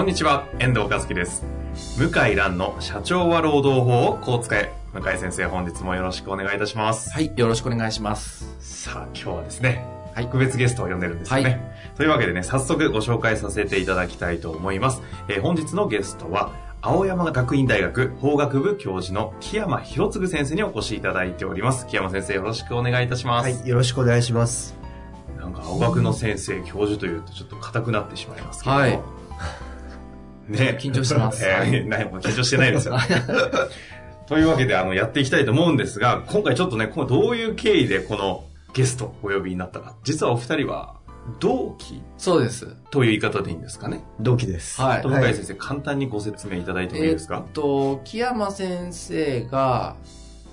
こんにちは、遠藤和樹です。向井蘭の社長は労働法をこう使え。向井先生、本日もよろしくお願いいたします。はい、よろしくお願いします。さあ、今日はですね、はい特別ゲストを呼んでるんですよね。はいというわけでね、早速ご紹介させていただきたいと思います。えー本日のゲストは、青山学院大学法学部教授の木山博次先生にお越しいただいております。木山先生、よろしくお願いいたします。はい、よろしくお願いします。なんか、青学の先生、教授というとちょっと硬くなってしまいますけども。はいね。緊張してますないもう緊張してないですよ。というわけで、あの、やっていきたいと思うんですが、今回ちょっとね、このどういう経緯でこのゲストをお呼びになったか。実はお二人は、同期そうです。という言い方でいいんですかね。同期です。はいと向井先生、簡単にご説明いただいてもいいですか？えーっと、木山先生が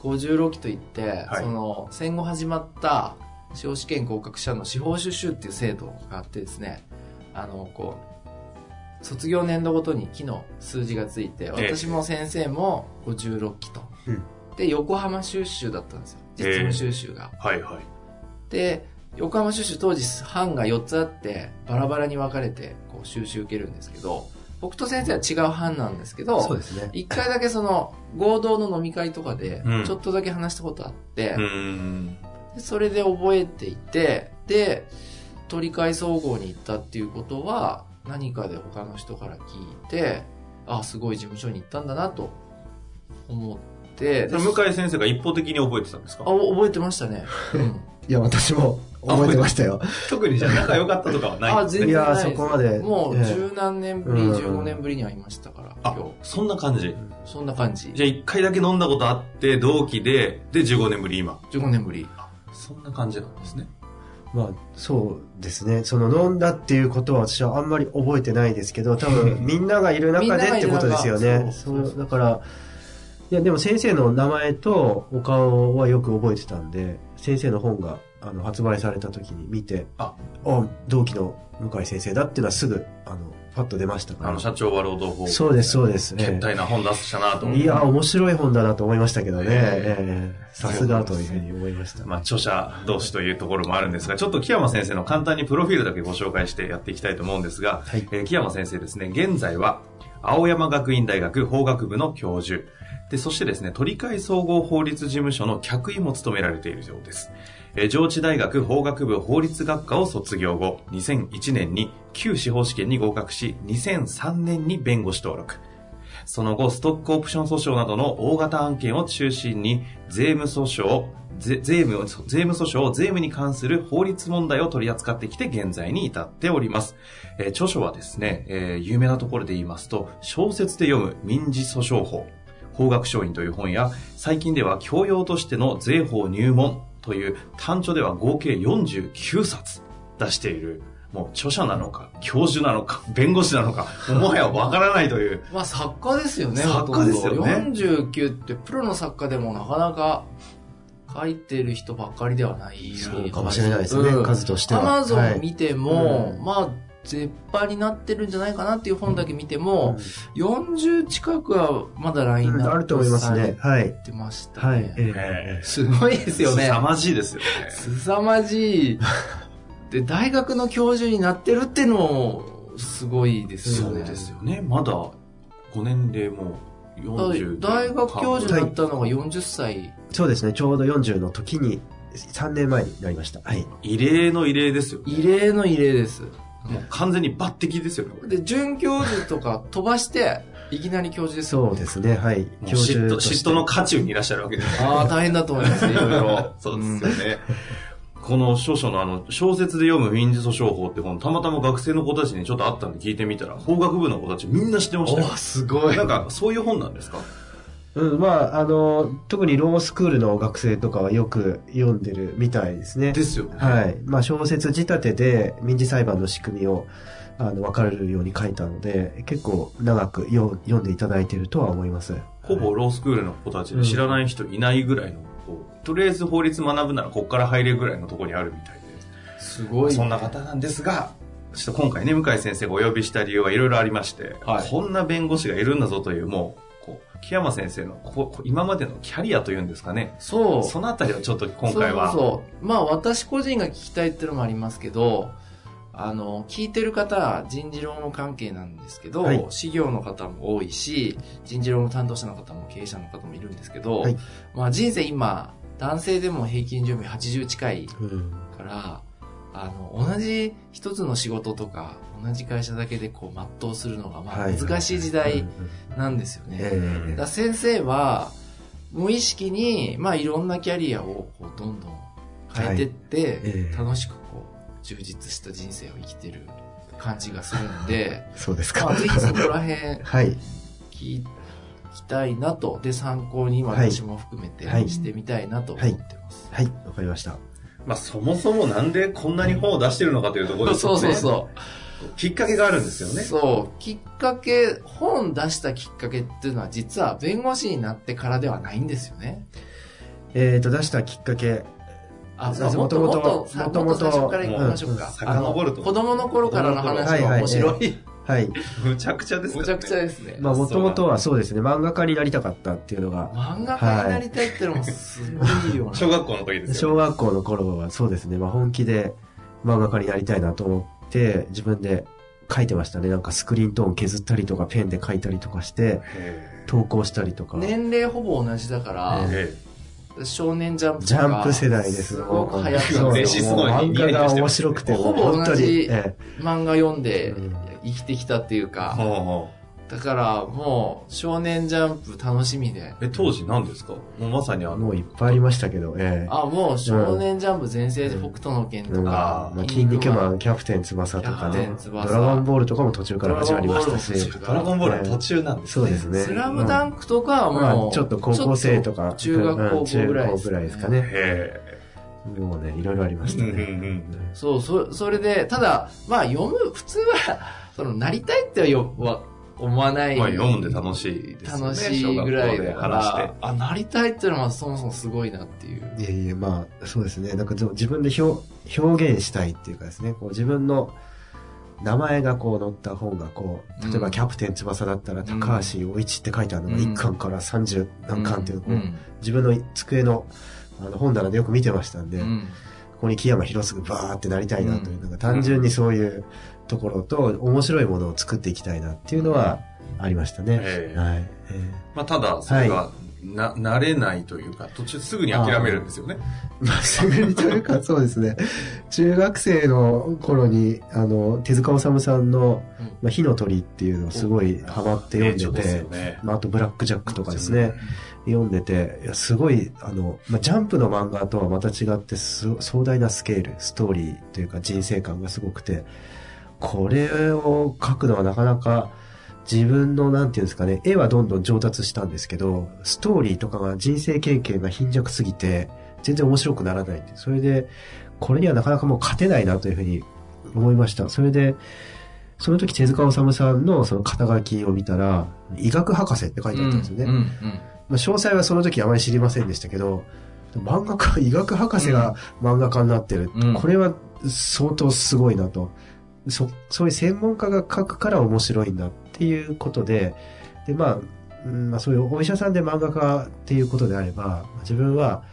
56期といって、はいその戦後始まった司法試験合格者の司法修習っていう制度があってですね、あの、こう、卒業年度ごとに期の数字がついて、え私も先生も56期と。うんで、横浜修習だったんですよ。実務修習が。はいはい。で、横浜収集当時班が4つあって、バラバラに分かれて、こう収集受けるんですけど、僕と先生は違う班なんですけど、そうですね。一回だけその、合同の飲み会とかでうん、ちょっとだけ話したことあって、うーん。でそれで覚えていて、で、取り替え総合に行ったっていうことは、何かで他の人から聞いて、あ、すごい事務所に行ったんだなと思って、でそれ向井先生が一方的に覚えてたんですか？あ、覚えてましたね。うんいや、私も覚えてましたよ。特にじゃあ仲良かったとかはない？あ、全然ないやそこまでもうええ十何年ぶり、うん15年ぶりに会いましたから、あ今日。、そんな感じ？そんな感じ。じゃあ一回だけ飲んだことあって、同期で、で15年ぶり今？15年ぶり。そんな感じなんですね。まあ、そうですね。その飲んだっていうことは私はあんまり覚えてないですけど、多分 みんながいる中でってことですよね。そう、だから、いや、でも先生の名前とお顔はよく覚えてたんで、先生の本があの発売された時に見て、ああ、同期の向井先生だっていうのはすぐ、あの、パッと出ましたから。あの、社長は労働法。そうです、そうです。ええ決体な本出したなと思。いや、面白い本だなと思いましたけどね。えええさすがというふうに思いました。まあ、著者同士というところもあるんですが、ちょっと木山先生の簡単にプロフィールだけご紹介してやっていきたいと思うんですが、はいえー木山先生ですね、現在は、青山学院大学法学部の教授、で、そしてですね、鳥海総合法律事務所の客員も務められているようです。え上智大学法学部法律学科を卒業後、2001年に旧司法試験に合格し、2003年に弁護士登録。その後、ストックオプション訴訟などの大型案件を中心に、税務訴訟、税務、税務訴訟、税務に関する法律問題を取り扱ってきて現在に至っております。えー著書はですね、えー有名なところで言いますと、小説で読む民事訴訟法、法学書院という本や、最近では教養としての税法入門という単著では合計49冊出している、もう著者なのか、教授なのか、弁護士なのか、もはやわからないという、まあ作家ですよね、作家ですよねほとんど49ってプロの作家でもなかなか書いてる人ばっかりではない。そうかもしれないですね、数としては。アマゾはいン見ても、うんまあ、絶版になってるんじゃないかなっていう本だけ見ても、40近くはまだラインナップあると思いますね。はい。はい。ね。ええすごいですよね。凄まじいですよね。すさまじい。で、大学の教授になってるってのも、すごいですよそうね。ですよね。まだ、ご年齢も40で。大学教授になったのが40歳。えそうですね、ちょうど40の時に、3年前になりました。はい。異例の異例ですよね。異例の異例です。もう完全に抜擢ですよで、准教授とか飛ばして、いきなり教授ですよそうですね、はい。もう嫉妬、として嫉妬の渦中にいらっしゃるわけです。ああ、大変だと思います、いろいろ。そうですよね。この書書のあの、小説で読む民事訴訟法って本、たまたま学生の子たちにちょっとあったんで聞いてみたら、法学部の子たちみんな知ってました。すごい。なんか、そういう本なんですか？うん、まあ、あの、特にロースクールの学生とかはよく読んでるみたいですね。ですよね。はい。まあ、小説仕立てで民事裁判の仕組みを、あの、分かれるように書いたので、結構長くよ読んでいただいてるとは思います。ほぼロースクールの子たちで知らない人いないぐらいの、とりあえず法律学ぶならここから入れるぐらいのところにあるみたいで。すごい。そんな方なんですが、ちょっと今回ね、向井先生がお呼びした理由はいろいろありまして、はいこんな弁護士がいるんだぞという、もう、こう木山先生のここ今までのキャリアというんですかね。そう。そのあたりをちょっと今回は。そうそうそう。まあ私個人が聞きたいっていうのもありますけど、あの、聞いてる方は人事労務関係なんですけど、はい。事業の方も多いし、人事労務担当者の方も経営者の方もいるんですけど、はい。まあ人生今、男性でも平均寿命80近いうん。から、あの、同じ一つの仕事とか、同じ会社だけでこう全うするのが、まあはい。難しい時うん代うんなんですよね。ええ。だ先生は無意識に、まあ、いろんなキャリアをこうどんどん変えてって、ええ。楽しく充実した人生を生きてる感じがするんで そうですまあ、か。ぜひそこら辺 はい。聞きたいなとで参考にはい私も含めてはいしてみたいなと思ってます。はい。わかりました。まあそもそもなんでこんなに本を出してるのかというところですそう。そうそう。きっかけがあるんですよね。そう。きっかけ、本出したきっかけっていうのは実は弁護士になってからではないんですよね。えっ、と、出したきっかけ。あ、そうもっともっと、もさともともっと最初から行きましょうか。遡ると子供の頃からの話が面白い。はい。むちゃくちゃですよね。むちゃくちゃですね。まあ、もともとはそうですね、漫画家になりたかったっていうのが、漫画家になりたいってのもすごいよな。小学校の時ですよ、小学校の頃はそうですね、まあ、本気で漫画家になりたいなと思って、自分で書いてましたね。なんかスクリーントーン削ったりとか、ペンで書いたりとかして、へ投稿したりとか。年齢ほぼ同じだから、ええ少年ジャンプジャンプ世代です。すごく流行ってそうます漫画が面白くて、ほぼもう本当に。同じえ漫画読んでうん生きてきたっていうか、だからもう少年ジャンプ楽しみで。うえ、当時何ですか？もうまさにあの、えもういっぱいありましたけど、ええあ、もう少年ジャンプ全盛で北斗の拳とうんか、まあ、筋肉マン、キャプテン翼とかねドラゴンボールとかも途中から始まりましたし、ドラゴンボールも途中ドラゴンボールは途中なんですそうですね。スラムダンクとかはまもう、あちょっと高校生とか、中学高校ぐらいぐらいですかね。へもうね、いろいろありまえ。したうんうんうね。ん。そう、そ、それで、ただ、まあ読む、普通は、その、なりたいってはよは思わない。まあ読んで楽しいですよね。楽しいぐらいだか小学校で話してら、。あ、なりたいっていうのはそもそもすごいなっていう。いやいや、まあ、そうですね。なんか自分で表表現したいっていうかですね、こう自分の名前がこう載った本がこう、例えばうんキャプテン翼だったら高橋陽一って書いてあるのがうん1巻から30何巻っていうのをこう、うん自分の机のあの本棚でよく見てましたんで、うんここに木山博嗣バーってなりたいなという、なんか単純にそういうところと面白いものを作っていきたいなっていうのはありましたね。ええはい。えまあただ、それが、な、慣れないというか、途中すぐに諦めるんですよね。え まあ、すぐにというか、そうですね。中学生の頃に、あの、手塚治虫さんの、うんまあ、火の鳥っていうのをすごいハマって読んでて、よね。まあ、あとブラックジャックとかですね、読んでて、いやすごい、あの、まあ、ジャンプの漫画とはまた違ってす、壮大なスケール、ストーリーというか人生観がすごくて、これを描くのはなかなか自分の、なんていうんですかね、絵はどんどん上達したんですけど、ストーリーとかが人生経験が貧弱すぎて、全然面白くならない。それで、これにはなかなかもう勝てないなというふうに思いました。それで、その時手塚治虫さんのその肩書きを見たら、医学博士って書いてあったんですよね。うんうんまあ、詳細はその時あまり知りませんでしたけど、漫画家、医学博士が漫画家になってる。うんこれは相当すごいなと。そ、そういう専門家が書くから面白いんだっていうことで、で、まあ、うんまあそういうお医者さんで漫画家っていうことであれば、自分は、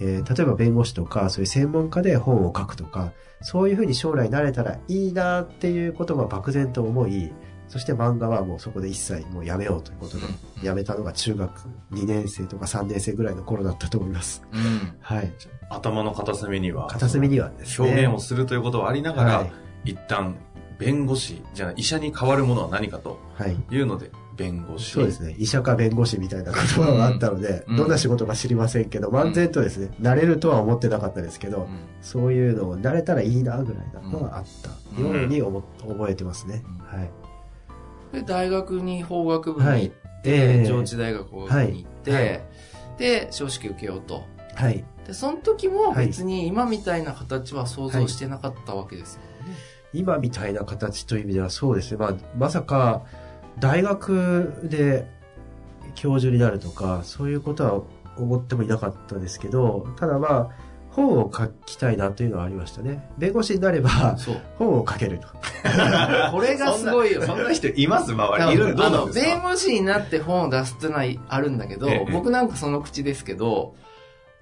えー例えば弁護士とか、そういう専門家で本を書くとか、そういうふうに将来なれたらいいなっていうことが漠然と思い、そして漫画はもうそこで一切もうやめようということで、うんやめたのが中学2年生とか3年生ぐらいの頃だったと思います。うんはい。頭の片隅には、片隅にはですね。表現をするということはありながら、はい。一旦、弁護士、じゃあ医者に変わるものは何かとはい。いうので、弁護士。そうですね。医者か弁護士みたいな言葉があったので、うんどんな仕事か知りませんけど、漫然とですね、慣れるとは思ってなかったですけど、そういうのを慣れたらいいなぐらいなのがあったように思、覚えてますね。はい。で、大学に法学部に行っええ上智大学に行って、はいはいで、司法試験受けようと。はい。で、その時もはい別に今みたいな形は想像してなかったわけですよね。今みたいな形という意味ではそうですね。まあ、まさか、大学で教授になるとか、そういうことは思ってもいなかったですけど、ただまあ、本を書きたいなというのはありましたね。弁護士になれば。本を書けると。これがすごいよね。そんな人います？周り。いる？どうあの、なんですか？弁護士になって本を出すってのはあるんだけど、ええ僕なんかその口ですけど、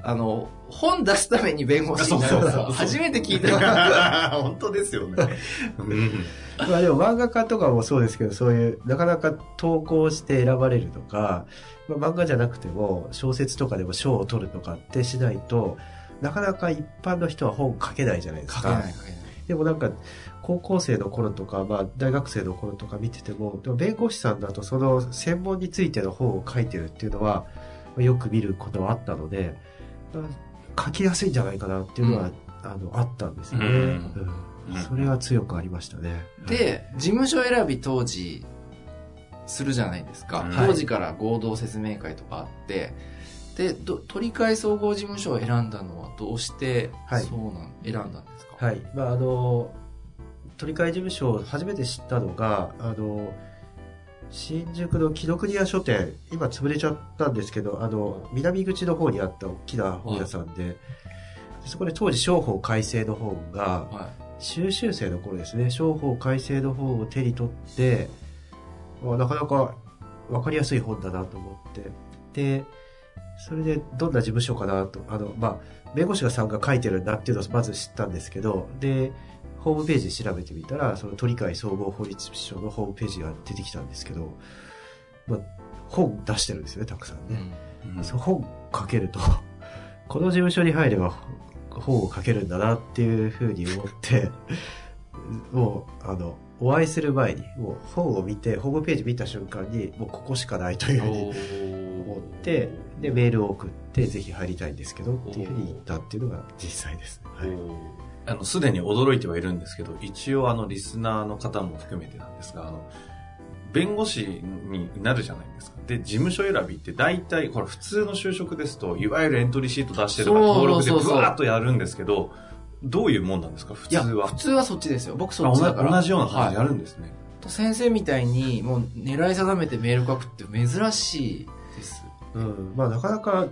あの、本出すために弁護士になるの初めて聞いた。本当ですよね。うんまあでも漫画家とかもそうですけど、そういう、なかなか投稿して選ばれるとか、まあ、漫画じゃなくても、小説とかでも賞を取るとかってしないと、なかなか一般の人は本書けないじゃないですか。書けない書けない。でもなんか、高校生の頃とか、まあ、大学生の頃とか見てても、でも弁護士さんだとその専門についての本を書いてるっていうのは、まあよく見ることはあったので、まあ書きやすいんじゃないかなっていうのは、あの、あったんですよね。うん。うん。それは強くありましたね。で、事務所選び当時、するじゃないですか。うん。当時から合同説明会とかあって、で、ど取り替え総合事務所を選んだのはどうして、はい。そうなん、選んだんですか？はい。まあ、あの、取り替え事務所を初めて知ったのが、あの、新宿の紀ノ国屋書店、今潰れちゃったんですけど、あの、南口の方にあった大きな本屋さんで、そこで当時商法改正の本が、は修習生の頃ですね、商法改正の本を手に取って、まあなかなかわかりやすい本だなと思って、で、それでどんな事務所かなと、あの、まあ、弁護士さんが書いてるんだっていうのをまず知ったんですけど、で、ホームページ調べてみたら、その都理会総合法律省のホームページが出てきたんですけど、まあ、本出してるんですよね、たくさんい。ね。うんそう本書けると、この事務所に入れば本を書けるんだなっていうふうに思って、もう、あの、お会いする前に、もう本を見て、ホームページ見た瞬間に、もうここしかないというふうに思って、で、メールを送って、ぜひ入りたいんですけど、っていうふうに言ったっていうのが実際です。はい。あの、すでに驚いてはいるんですけど、一応あの、リスナーの方も含めてなんですが、あの、弁護士になるじゃないですか。で、事務所選びって大体、これ普通の就職ですと、いわゆるエントリーシート出してとか登録でブワーッとやるんですけど、どういうもんなんですか普通は？普通はそっちですよ。僕そあっちだから。同じような感じでやはいるんですね。と先生みたいに、もう狙い定めてメール書くって珍しいです。うん。まあ、なかなか、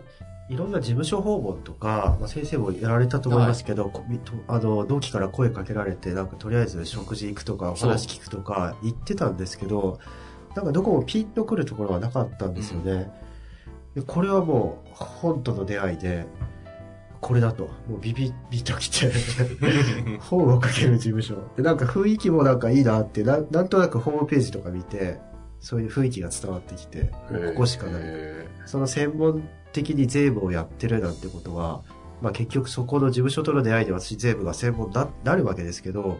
いろんな事務所訪問とか、まあ、先生もやられたと思いますけど、こみとあの、同期から声かけられて、なんかとりあえず食事行くとか、お話聞くとか言ってたんですけど、なんかどこもピンとくるところはなかったんですよね。でこれはもう、本との出会いで、これだと、もうビビビときて、本を書ける事務所。で、なんか雰囲気もなんかいいなって、なんなんとなくホームページとか見て、そういう雰囲気が伝わってきて、ここしかない。へその専門的に税務をやってるなんてことは、まあ結局そこの事務所との出会いで私税務が専門になるわけですけど、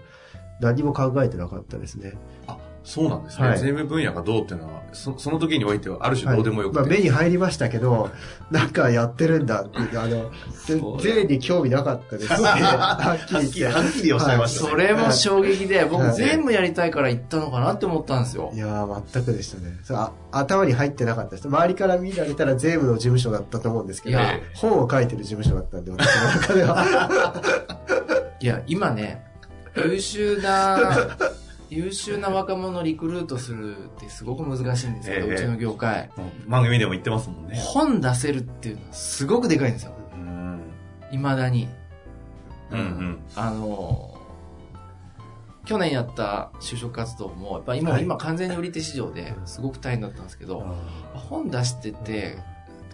何も考えてなかったですね。あ、そうなんですね。はい税務分野がどうっていうのは、そその時においてはある種どうでもよくて。はいまあ目に入りましたけど、なんかやってるんだって、あの、税に興味なかったですね。はっきり言って。はっきりおっしゃいましたねそれも衝撃で、僕はい全部やりたいから行ったのかなって思ったんですよい。やー、全くでしたね。そうあ頭に入ってなかったです。周りから見られたら税務の事務所だったと思うんですけど本を書いてる事務所だったんで、私の中では。いや、今ね、優秀な、優秀な若者をリクルートするってすごく難しいんですけど、ええうちの業界。うん番組でも言ってますもんね。本出せるっていうのはすごくでかいんですよ。うん。未だに。うんうん。あのー去年やった就職活動も、やっぱ今、はい今完全に売り手市場ですごく大変だったんですけど、本出してて、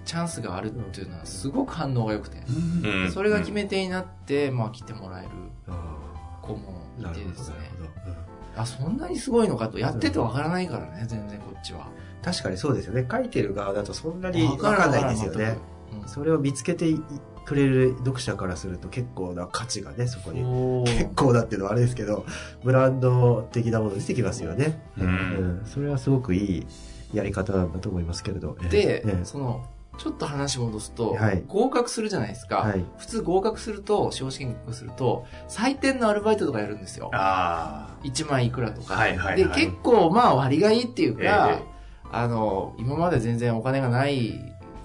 チャンスがあるっていうのはすごく反応が良くて、うんそれが決め手になって、まあ来てもらえるあ子もいてですねなる。ほど。うんあ、そんなにすごいのかと、やっててわからないからね、全然こっちは。確かにそうですよね。書いてる側だとそんなにわわかんないですよね。。うんそれを見つけていくれる読者からすると結構な価値がね、そこに。結構だっていうのはあれですけど、ブランド的なもの出てきますよね。うんうんそれはすごくいいやり方なんだと思いますけれど。ええで、ええその、ちょっと話戻すと、はい合格するじゃないですか。はい。普通合格すると、司法試験合格すると、採点のアルバイトとかやるんですよ。あ1万いくらとか。はいはいはいで、結構まあ割がいいっていうか、えあの、今まで全然お金がない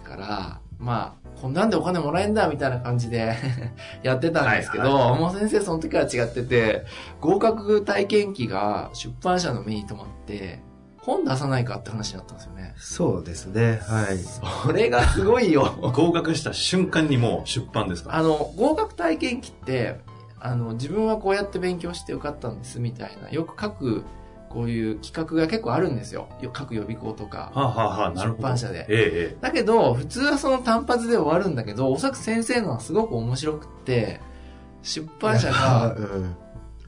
から、まあ、こんなんでお金もらえんだみたいな感じで やってたんですけど、はいはいもう先生その時から違ってて、合格体験記が出版社の目に留まって、本出さないかって話になったんですよね。そうですね。はい。これがすごいよ。合格した瞬間にもう出版ですか？あの、合格体験記って、あの、自分はこうやって勉強して受かったんですみたいな、よく書く、こういう企画が結構あるんですよ。よ各予備校とか。はあ、はあはあ、なるほど。出版社でえええだけど、普通はその単発で終わるんだけど、おそらく先生のはすごく面白くって、出版社が、うん。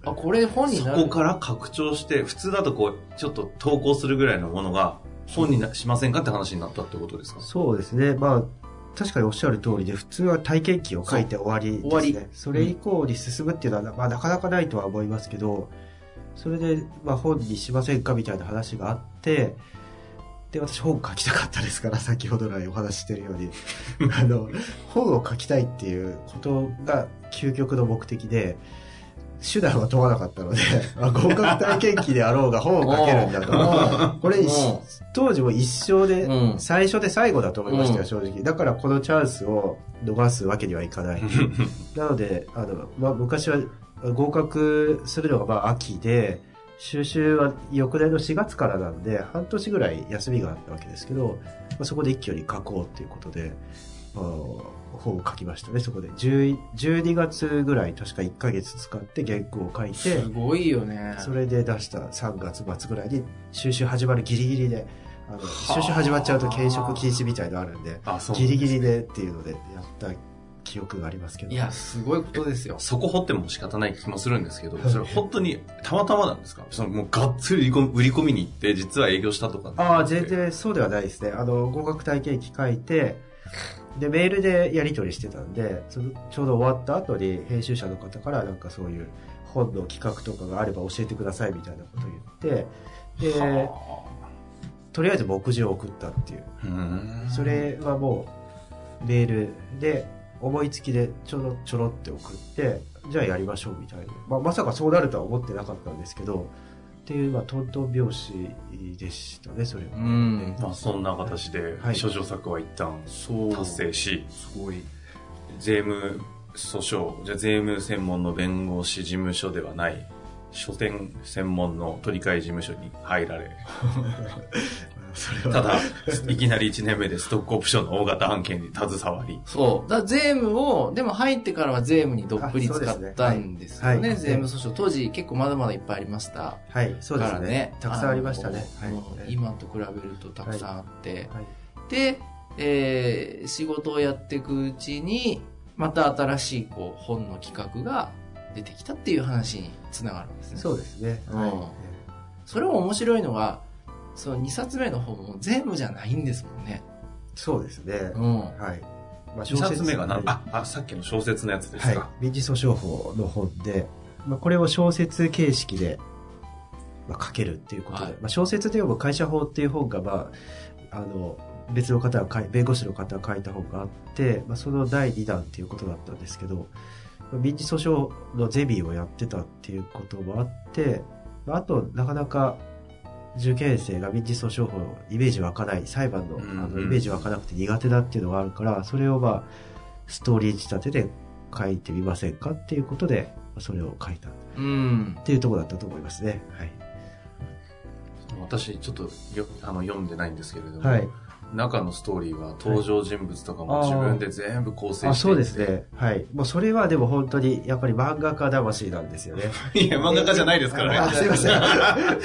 あ、これ本になる。こから拡張して、普通だとこう、ちょっと投稿するぐらいのものが、本になしませんかって話になったってことですか？そうですね。まあ、確かにおっしゃる通りで、普通は体験記を書いて終わりですね。終わりそれ以降に進むっていうのは、まあ、なかなかないとは思いますけど、それで、まあ、本にしませんかみたいな話があって、で、私本書きたかったですから、先ほど来お話ししてるように、あの、本を書きたいっていうことが究極の目的で、手段は問わなかったので、あ合格体験記であろうが本を書けるんだと。これ、うん当時も一生で、うん最初で最後だと思いましたよ、うん正直。だからこのチャンスを逃すわけにはいかない。なので、あの、まあ、昔は合格するのがまあ秋で、収集は翌年の4月からなんで、半年ぐらい休みがあったわけですけど、まあ、そこで一挙に書こうっていうことで、本を書きましたね、そこで。10 12月ぐらい、確か1ヶ月使って原稿を書いてす、ごいよね。それで出した3月末ぐらいに収集始まるギリギリで、あの収集始まっちゃうと検職禁止みたいのあるんで、あ、そう。ギリギリでっていうのでやった記憶がありますけど。いや、すごいことですよ。そこ掘っても仕方ない気もするんですけど、それ本当にたまたまなんですか？そのもうがっつり売り込み売り込みに行って、実は営業したとか。ああ、全。然そうではないですね。あの、合格体験記書いて、で、メールでやり取りしてたんで、そのちょうど終わった後に編集者の方からなんかそういう本の企画とかがあれば教えてくださいみたいなことを言って、で、はとりあえず目次を送ったっていう。あうんそれはもうメールで思いつきでちょろちょろって送って、じゃあやりましょうみたいな。まあ、まさかそうなるとは思ってなかったんですけど、っていう、まあ、トントン拍子でしたね、それは。うんまあそんな形ではい、諸女作は一旦そう。達成し、すごい。税務訴訟、じゃあ税務専門の弁護士事務所ではない、書店専門の取り替え事務所に入られ、それはただ、いきなり1年目でストックオプションの大型案件に携わり、そう。だ税務を、でも入ってからは税務にどっぷり使ったんですよね。はいはい税務訴訟。当時結構まだまだいっぱいありました。はい、そうですね。ね。たくさんありましたね。はい。今と比べるとたくさんあって。はいで、えー仕事をやっていくうちに、また新しいこう本の企画が出てきたっていう話につながるんですね。そうですね。うんはいそれも面白いのが、その2冊目の本も全部じゃないんですもんね。そうですね。うん。はい。まあ2冊目が何、はいあ、あ、さっきの小説のやつですはいか。。民事訴訟法の本で、まあ、これを小説形式で、まあ、書けるっていうことで、はいまあ、小説で読む会社法っていう本が、まあ、あの、別の方が書い、弁護士の方が書いた本があって、まあ、その第2弾っていうことだったんですけど、まあ民事訴訟のゼミをやってたっていうこともあって、まああと、なかなか受験生が民事訴訟法イメージ湧かない、裁判のあのイメージ湧かなくて苦手だっていうのがあるから、それをまあ、ストーリー仕立てで書いてみませんかっていうことで、それを書いたっうん。ていうところだったと思いますね。私、ちょっとよあの読んでないんですけれども、はい。はい。中のストーリーは登場人物とかもはい自分で全部構成していあ、てそうですね。はい。もうそれはでも本当に、やっぱり漫画家魂なんですよね。いや、漫画家じゃないですからね。あすいません。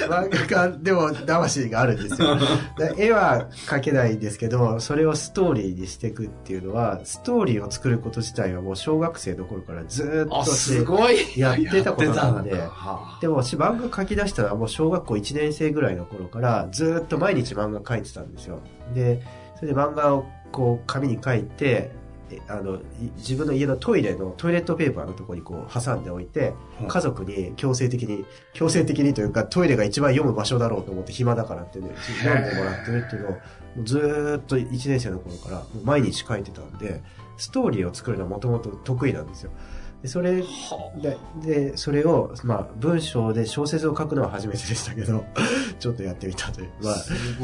漫画家でも魂があるんですよ。で絵は描けないんですけど、それをストーリーにしていくっていうのは、ストーリーを作ること自体はもう小学生の頃からずーっとあ、すしごい。やってたことなので、はでも私漫画描き出したのはもう小学校1年生ぐらいの頃からずーっと毎日漫画描いてたんですよ。で、それで漫画をこう紙に書いて、えあの、い自分の家のトイレのトイレットペーパーのところにこう挟んでおいて、うん家族に強制的に、強制的にというかトイレが一番読む場所だろうと思って暇だからってね、読んでもらってるっていうのを、ずーっと1年生の頃から毎日書いてたんで、ストーリーを作るのはもともと得意なんですよ。でそれで、で、それを、まあ、文章で小説を書くのは初めてでしたけど、ちょっとやってみたという。まあ、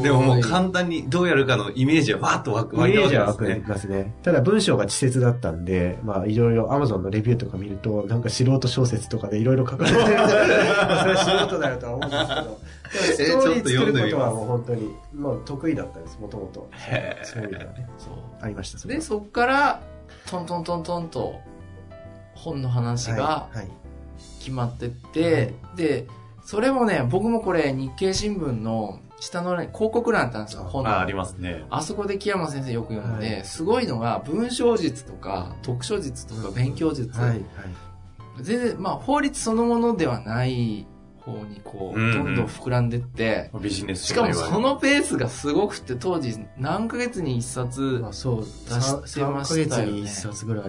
でももう簡単にどうやるかのイメージはわーっと湧く湧いイメたわージは湧くけですね。ますね。ただ文章が稚拙だったんで、まあいろいろ Amazon のレビューとか見ると、なんか素人小説とかでいろいろ書かれてるそれは素人だよとは思うんですけど、ストーリー作ることはもう本当に、もう得意だったです、もともと。そういうのがね、そうありました、で、そっから、トントントントンと、本の話が決まってって、で、それもね、僕もこれ、日経新聞の下のね、広告欄ってあるんですよ、本の。あ、ありますね。あそこで木山先生よく読んで、はいすごいのが、文章術とか、読書術とか、勉強術、はい、はい。全然、まあ、法律そのものではない方に、こう、うんうん。どんどん膨らんでって、ビジネスしかもそのペースがすごくって、当時、何ヶ月に一冊出してま3ヶしたよね。月に1冊ぐらい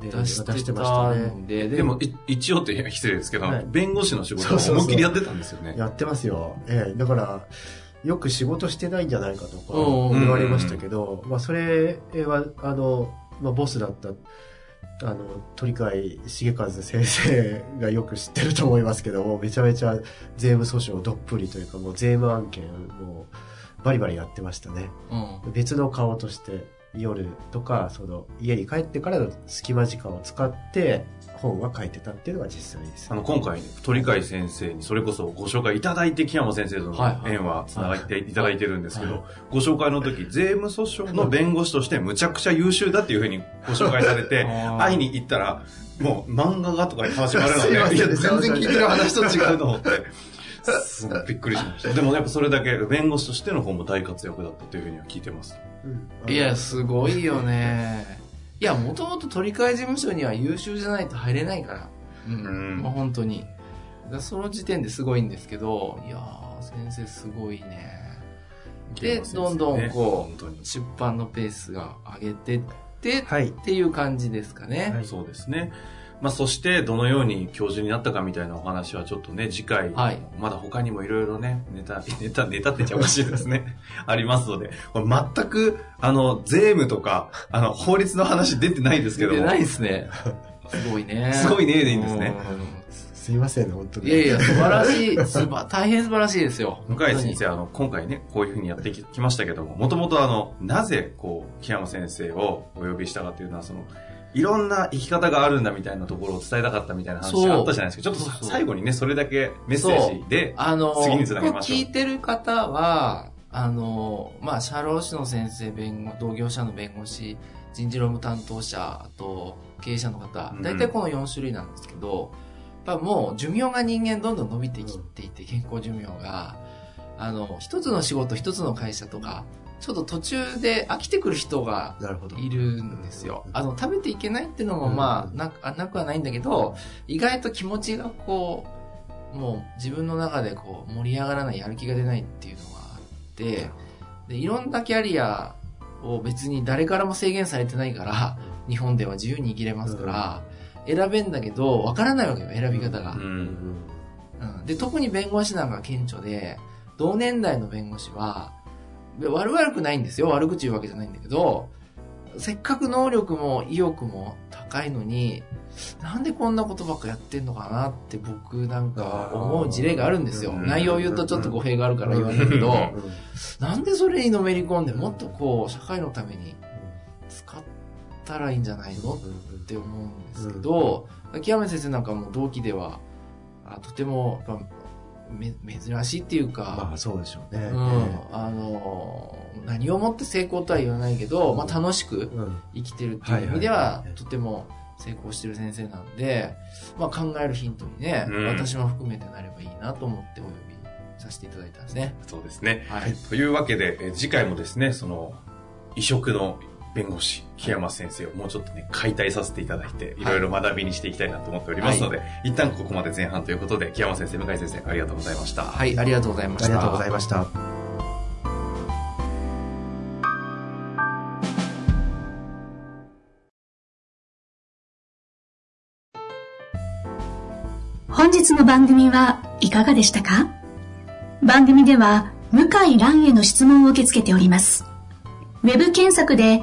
で出して出してましたたね。んで、でも、い一応って失礼ですけど、はい。弁護士の仕事をそうそうそう。思いっきりやってたんですよね。やってますよ。ええ、だから、よく仕事してないんじゃないかとか言われましたけど、まあそれは、あの、まあボスだった、あの、鳥飼重和先生がよく知ってると思いますけども、めちゃめちゃ税務訴訟どっぷりというか、もう税務案件もうバリバリやってましたね。うん。別の顔として夜とか、その家に帰ってからの隙間時間を使って本は書いてたっていうのが実際です。あの、今回、ね、鳥飼先生にそれこそご紹介いただいて、木山先生との縁は繋がっていただいてるんですけど、はいご紹介の時、税務訴訟の弁護士としてむちゃくちゃ優秀だっていうふうにご紹介されて、会いに行ったら、もう漫画がとかに始まるので、いや、全然聞いてる話と違うと思って。すごいびっくりしました。でもやっぱそれだけ弁護士としての方も大活躍だったというふうには聞いてます。うんいや、すごいよね。いや、もともと取り替え事務所には優秀じゃないと入れないから。うん。うんもう本当に。その時点ですごいんですけど、いやー、先生すごいね。で木山先生どんどんこう出版のペースが上げてって、はい。っていう感じですかね。はいそうですね。まあ、そして、どのように教授になったかみたいなお話はちょっとね、次回、はいまだ他にもいろいろね、ネタ、ネタ、ネタって言っちゃおかしいですね。ありますので、これ全く、あの、税務とか、あの、法律の話出てないですけども、出てないですね。すごいね。すごいねでいいんですねうんすいませんね、本当に。いやいや、素晴らしい、すば、大変素晴らしいですよ。向井先生、あの、今回ね、こういうふうにやってききましたけども、もともとあの、なぜ、こう、木山先生をお呼びしたかっていうのは、その、いろんな生き方があるんだみたいなところを伝えたかったみたいな話があったじゃないですか。ちょっと最後にね、それだけメッセージで、あの、次につなげましょうこれ聞いてる方は、あの、まあ、社労士の先生、弁護、同業者の弁護士、人事労務担当者、あと、経営者の方う、ん。大体この4種類なんですけど、やっぱもう寿命が人間どんどん伸びてきていて、健康寿命が、あの、一つの仕事、一つの会社とか、ちょっと途中で飽きてくる人が。いるんですよ。あの、食べていけないっていうのもうん。まあ、なく、あなくはないんだけど、意外と気持ちがこう、もう自分の中でこう、盛り上がらない、やる気が出ないっていうのがあって、で、いろんなキャリアを別に誰からも制限されてないから、日本では自由に生きれますから、選べんだけど、わからないわけよ、選び方が。うん。で、特に弁護士なんか顕著で、同年代の弁護士は、で悪悪くないんですよ。悪口言うわけじゃないんだけど、せっかく能力も意欲も高いのに、なんでこんなことばっかやってんのかなって僕なんか思う事例があるんですよ。うん。内容を言うとちょっと語弊があるから言わないけど、うん。なんでそれにのめり込んでもっとこう、社会のために使ったらいいんじゃないのって思うんですけど、秋山先生なんかも同期では、あとてもめ珍しいっていうまか、あそうでしょうね。うん、あの、何をもって成功とは言わないけど、まあ楽しくうん生きてるっていう意味ではとても成功してる先生なんで、まあ考えるヒントにね、うん私も含めてなればいいなと思ってお呼びさせていただいたんですね。そうですね。はい。というわけで、えー次回もですね、その、異色の弁護士、木山先生をもうちょっとね、解体させていただいて、いろいろ学びにしていきたいなと思っておりますので、一旦ここまで前半ということで、木山先生、向井先生、ありがとうございました。はい、ありがとうございました。ありがとうございました。本日の番組はいかがでしたか？番組では向井蘭への質問を受け付けております。ウェブ検索で